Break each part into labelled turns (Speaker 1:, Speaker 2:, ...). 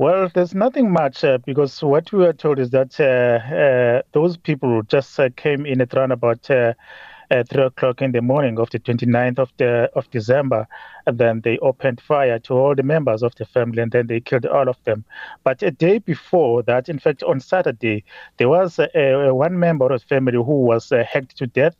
Speaker 1: Well, there's nothing much uh, because what we were told is that uh, uh, those people just uh, came in at around about uh, uh, three o'clock in the morning of the 29th of the of December, and then they opened fire to all the members of the family, and then they killed all of them. But a day before that, in fact, on Saturday, there was one member of the family who was hacked to death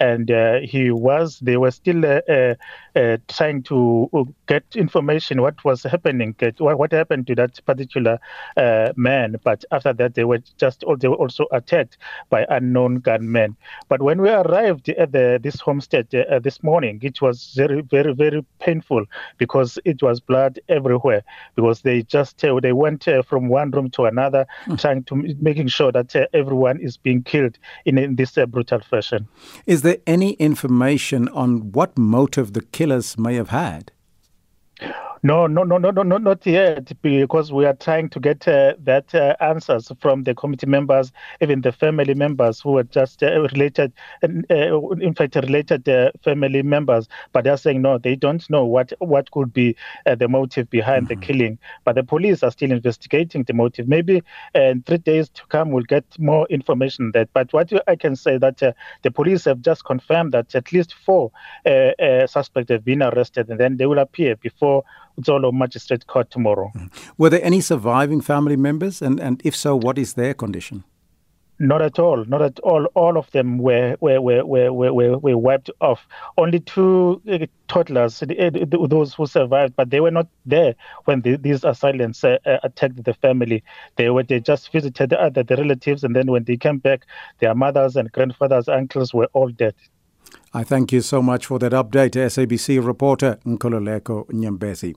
Speaker 1: and uh, he was they were still uh, uh, uh trying to uh, get information what was happening what, what happened to that particular uh, man but after that they were just they were also attacked by unknown gunmen but when we arrived at the, this homestead this morning it was very very very painful because it was blood everywhere because they just uh, they went uh, from one room to another mm. trying to making sure that uh, everyone is being killed in, in this brutal fashion
Speaker 2: is there any information on what motive the killers may have had?
Speaker 1: No, no, no, no, no, no, not yet, because we are trying to get uh, that uh, answers from the committee members, even the family members who are just uh, related, uh, in fact, related uh, family members. But they're saying no, they don't know what what could be uh, the motive behind mm-hmm. the killing. But the police are still investigating the motive. Maybe in three days to come, we'll get more information that. But what I can say that the police have just confirmed that at least four suspects have been arrested, and then they will appear before Dzolo Magistrate Court tomorrow. Mm.
Speaker 2: Were there any surviving family members? And, and if so, what is their condition?
Speaker 1: Not at all. Not at all. All of them were were were were were, were wiped off. Only two uh, toddlers, uh, those who survived, but they were not there when the, these assailants uh, uh, attacked the family. They were they just visited other the relatives, and then when they came back, their mothers and grandfathers, uncles were all dead.
Speaker 2: I thank you so much for that update, SABC reporter Nkululeko Nyembezi.